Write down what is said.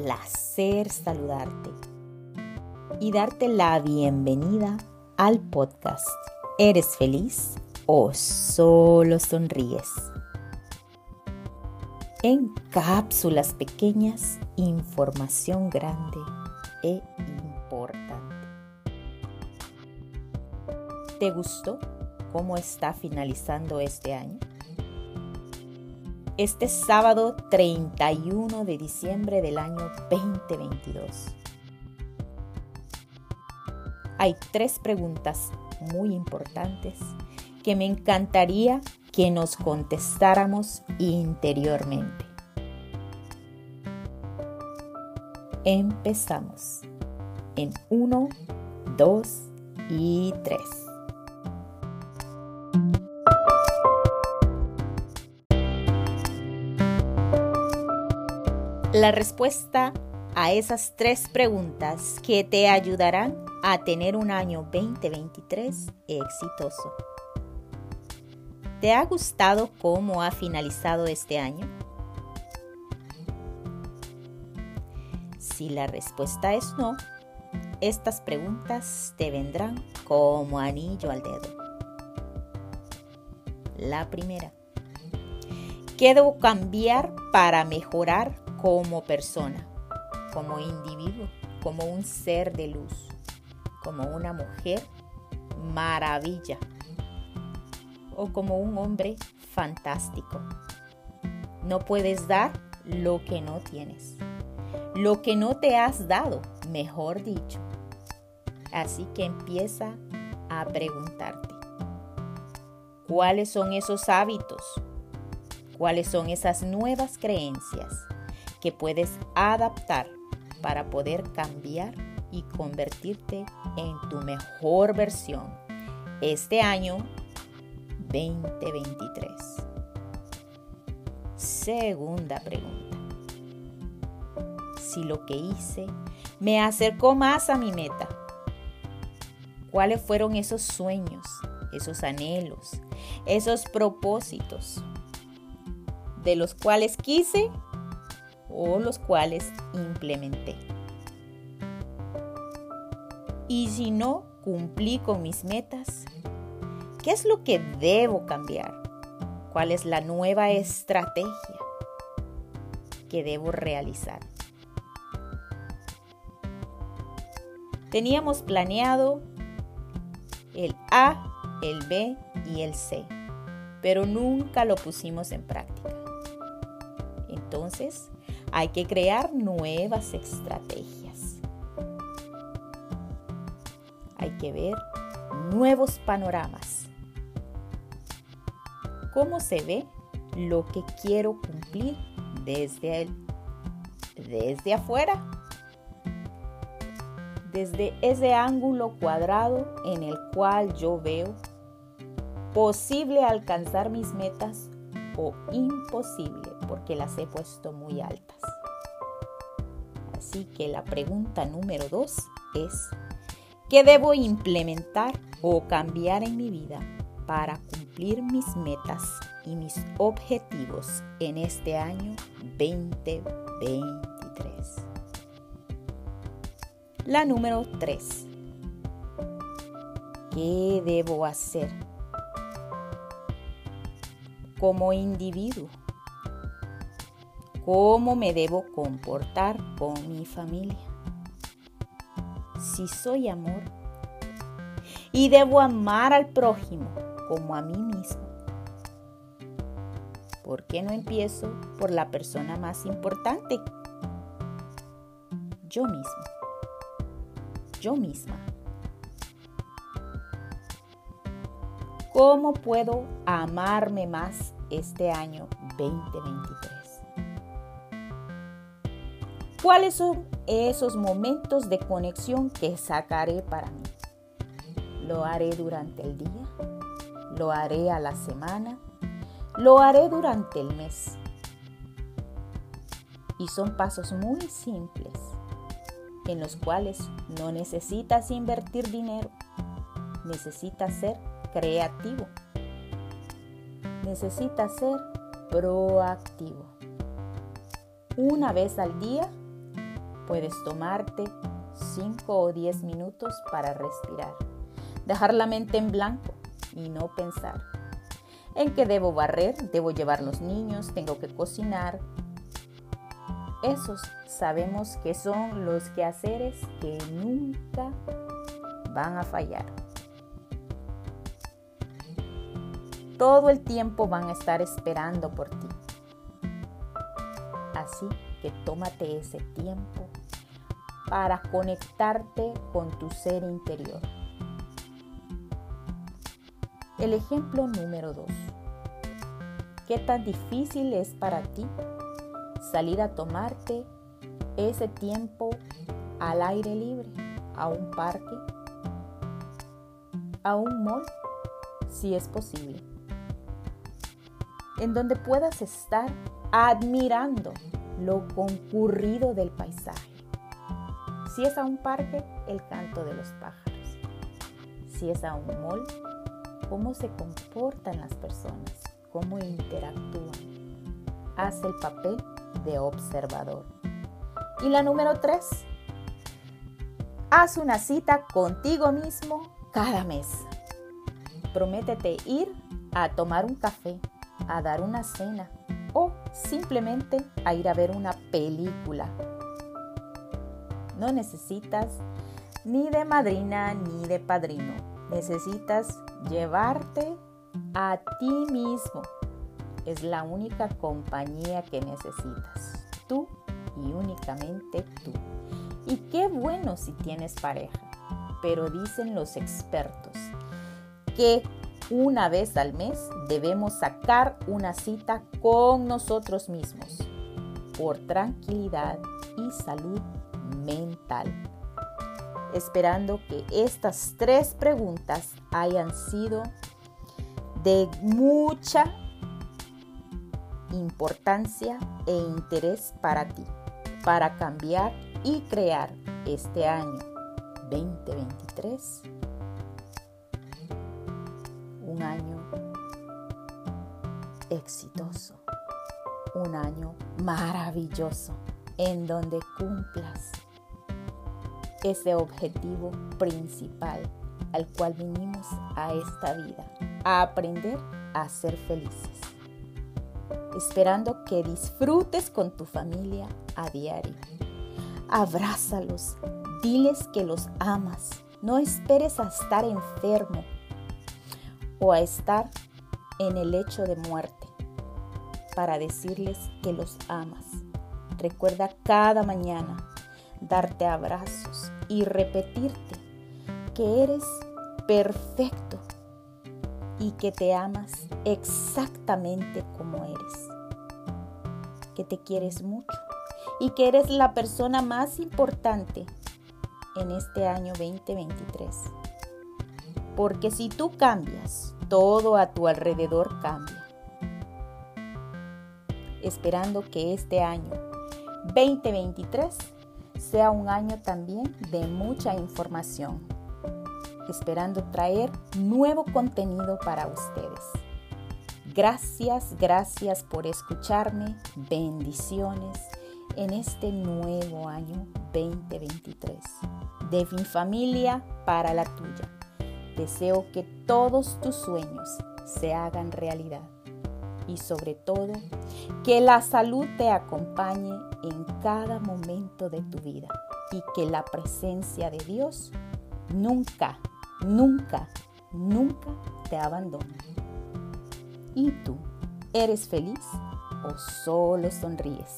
placer saludarte y darte la bienvenida al podcast. ¿Eres feliz o solo sonríes? En cápsulas pequeñas, información grande e importante. ¿Te gustó cómo está finalizando este año? Este sábado 31 de diciembre del año 2022. Hay tres preguntas muy importantes que me encantaría que nos contestáramos interiormente. Empezamos en 1, 2 y 3. La respuesta a esas tres preguntas que te ayudarán a tener un año 2023 exitoso. ¿Te ha gustado cómo ha finalizado este año? Si la respuesta es no, estas preguntas te vendrán como anillo al dedo. La primera. ¿Qué debo cambiar para mejorar como persona, como individuo, como un ser de luz, como una mujer maravilla o como un hombre fantástico. No puedes dar lo que no tienes, lo que no te has dado, mejor dicho. Así que empieza a preguntarte, ¿cuáles son esos hábitos? ¿Cuáles son esas nuevas creencias? Que puedes adaptar para poder cambiar y convertirte en tu mejor versión este año 2023. Segunda pregunta. Si lo que hice me acercó más a mi meta, ¿cuáles fueron esos sueños, esos anhelos, esos propósitos de los cuales quise o los cuales implementé. Y si no cumplí con mis metas, ¿qué es lo que debo cambiar? ¿Cuál es la nueva estrategia que debo realizar? Teníamos planeado el A, el B y el C, pero nunca lo pusimos en práctica. Entonces, hay que crear nuevas estrategias. Hay que ver nuevos panoramas. ¿Cómo se ve lo que quiero cumplir desde, el, desde afuera? Desde ese ángulo cuadrado en el cual yo veo posible alcanzar mis metas imposible porque las he puesto muy altas. Así que la pregunta número dos es, ¿qué debo implementar o cambiar en mi vida para cumplir mis metas y mis objetivos en este año 2023? La número 3. ¿Qué debo hacer como individuo cómo me debo comportar con mi familia. Si soy amor y debo amar al prójimo como a mí mismo. ¿Por qué no empiezo por la persona más importante? Yo mismo. Yo misma. ¿Cómo puedo amarme más este año 2023? ¿Cuáles son esos momentos de conexión que sacaré para mí? ¿Lo haré durante el día? ¿Lo haré a la semana? ¿Lo haré durante el mes? Y son pasos muy simples en los cuales no necesitas invertir dinero, necesitas ser creativo, necesitas ser proactivo. Una vez al día Puedes tomarte 5 o 10 minutos para respirar, dejar la mente en blanco y no pensar en que debo barrer, debo llevar los niños, tengo que cocinar. Esos sabemos que son los quehaceres que nunca van a fallar. Todo el tiempo van a estar esperando por ti. Así que tómate ese tiempo para conectarte con tu ser interior. El ejemplo número 2. ¿Qué tan difícil es para ti salir a tomarte ese tiempo al aire libre, a un parque, a un mall, si es posible? En donde puedas estar admirando lo concurrido del paisaje. Si es a un parque, el canto de los pájaros. Si es a un mall, cómo se comportan las personas, cómo interactúan. Haz el papel de observador. Y la número tres, haz una cita contigo mismo cada mes. Prométete ir a tomar un café, a dar una cena o simplemente a ir a ver una película. No necesitas ni de madrina ni de padrino. Necesitas llevarte a ti mismo. Es la única compañía que necesitas. Tú y únicamente tú. Y qué bueno si tienes pareja. Pero dicen los expertos que una vez al mes debemos sacar una cita con nosotros mismos por tranquilidad y salud mental. Esperando que estas tres preguntas hayan sido de mucha importancia e interés para ti, para cambiar y crear este año 2023 un año exitoso, un año maravilloso en donde cumplas ese objetivo principal al cual vinimos a esta vida, a aprender a ser felices. Esperando que disfrutes con tu familia a diario. Abrázalos, diles que los amas. No esperes a estar enfermo o a estar en el lecho de muerte para decirles que los amas. Recuerda cada mañana darte abrazos y repetirte que eres perfecto y que te amas exactamente como eres, que te quieres mucho y que eres la persona más importante en este año 2023. Porque si tú cambias, todo a tu alrededor cambia. Esperando que este año 2023 sea un año también de mucha información. Esperando traer nuevo contenido para ustedes. Gracias, gracias por escucharme. Bendiciones en este nuevo año 2023. De mi familia para la tuya. Deseo que todos tus sueños se hagan realidad y sobre todo que la salud te acompañe en cada momento de tu vida y que la presencia de Dios nunca, nunca, nunca te abandone. ¿Y tú eres feliz o solo sonríes?